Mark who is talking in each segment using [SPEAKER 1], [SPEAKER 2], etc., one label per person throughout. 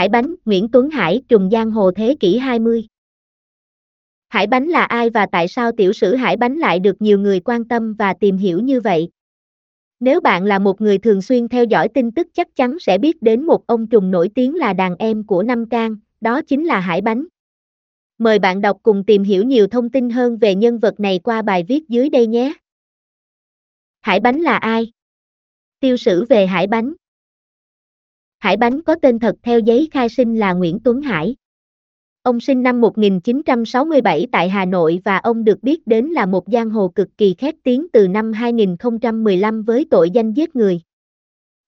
[SPEAKER 1] Hải Bánh, Nguyễn Tuấn Hải, trùng giang hồ thế kỷ 20. Hải Bánh là ai và tại sao tiểu sử Hải Bánh lại được nhiều người quan tâm và tìm hiểu như vậy? Nếu bạn là một người thường xuyên theo dõi tin tức chắc chắn sẽ biết đến một ông trùng nổi tiếng là đàn em của Nam Cang, đó chính là Hải Bánh. Mời bạn đọc cùng tìm hiểu nhiều thông tin hơn về nhân vật này qua bài viết dưới đây nhé. Hải Bánh là ai? Tiêu sử về Hải Bánh Hải Bánh có tên thật theo giấy khai sinh là Nguyễn Tuấn Hải. Ông sinh năm 1967 tại Hà Nội và ông được biết đến là một giang hồ cực kỳ khét tiếng từ năm 2015 với tội danh giết người.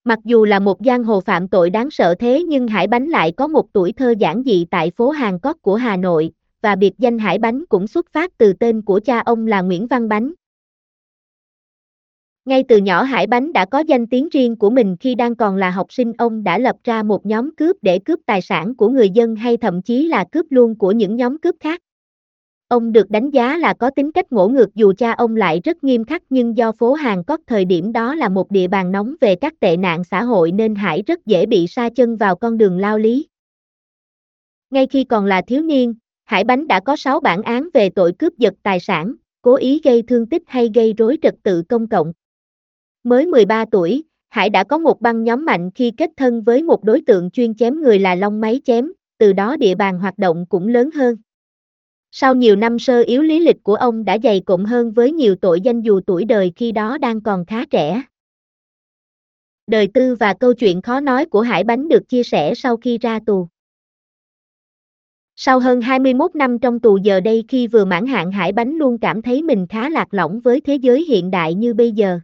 [SPEAKER 1] Mặc dù là một giang hồ phạm tội đáng sợ thế nhưng Hải Bánh lại có một tuổi thơ giản dị tại phố Hàng Cót của Hà Nội, và biệt danh Hải Bánh cũng xuất phát từ tên của cha ông là Nguyễn Văn Bánh. Ngay từ nhỏ Hải Bánh đã có danh tiếng riêng của mình khi đang còn là học sinh ông đã lập ra một nhóm cướp để cướp tài sản của người dân hay thậm chí là cướp luôn của những nhóm cướp khác. Ông được đánh giá là có tính cách ngỗ ngược dù cha ông lại rất nghiêm khắc nhưng do phố Hàng Quốc thời điểm đó là một địa bàn nóng về các tệ nạn xã hội nên Hải rất dễ bị sa chân vào con đường lao lý. Ngay khi còn là thiếu niên, Hải Bánh đã có 6 bản án về tội cướp giật tài sản, cố ý gây thương tích hay gây rối trật tự công cộng. Mới 13 tuổi, Hải đã có một băng nhóm mạnh khi kết thân với một đối tượng chuyên chém người là Long Máy Chém, từ đó địa bàn hoạt động cũng lớn hơn. Sau nhiều năm sơ yếu lý lịch của ông đã dày cộm hơn với nhiều tội danh dù tuổi đời khi đó đang còn khá trẻ. Đời tư và câu chuyện khó nói của Hải Bánh được chia sẻ sau khi ra tù. Sau hơn 21 năm trong tù giờ đây khi vừa mãn hạn Hải Bánh luôn cảm thấy mình khá lạc lõng với thế giới hiện đại như bây giờ.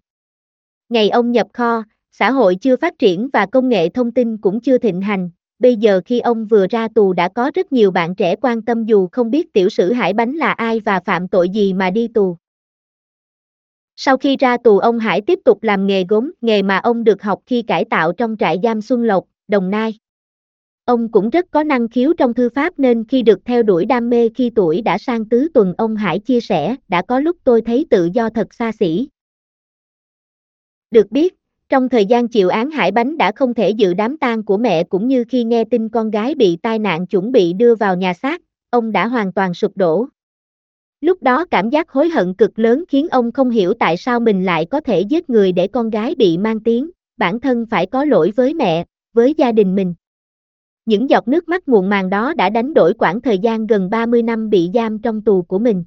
[SPEAKER 1] Ngày ông nhập kho, xã hội chưa phát triển và công nghệ thông tin cũng chưa thịnh hành, bây giờ khi ông vừa ra tù đã có rất nhiều bạn trẻ quan tâm dù không biết tiểu sử Hải Bánh là ai và phạm tội gì mà đi tù. Sau khi ra tù ông Hải tiếp tục làm nghề gốm, nghề mà ông được học khi cải tạo trong trại giam Xuân Lộc, Đồng Nai. Ông cũng rất có năng khiếu trong thư pháp nên khi được theo đuổi đam mê khi tuổi đã sang tứ tuần ông Hải chia sẻ, đã có lúc tôi thấy tự do thật xa xỉ. Được biết, trong thời gian chịu án Hải Bánh đã không thể dự đám tang của mẹ cũng như khi nghe tin con gái bị tai nạn chuẩn bị đưa vào nhà xác, ông đã hoàn toàn sụp đổ. Lúc đó cảm giác hối hận cực lớn khiến ông không hiểu tại sao mình lại có thể giết người để con gái bị mang tiếng, bản thân phải có lỗi với mẹ, với gia đình mình. Những giọt nước mắt muộn màng đó đã đánh đổi quãng thời gian gần 30 năm bị giam trong tù của mình.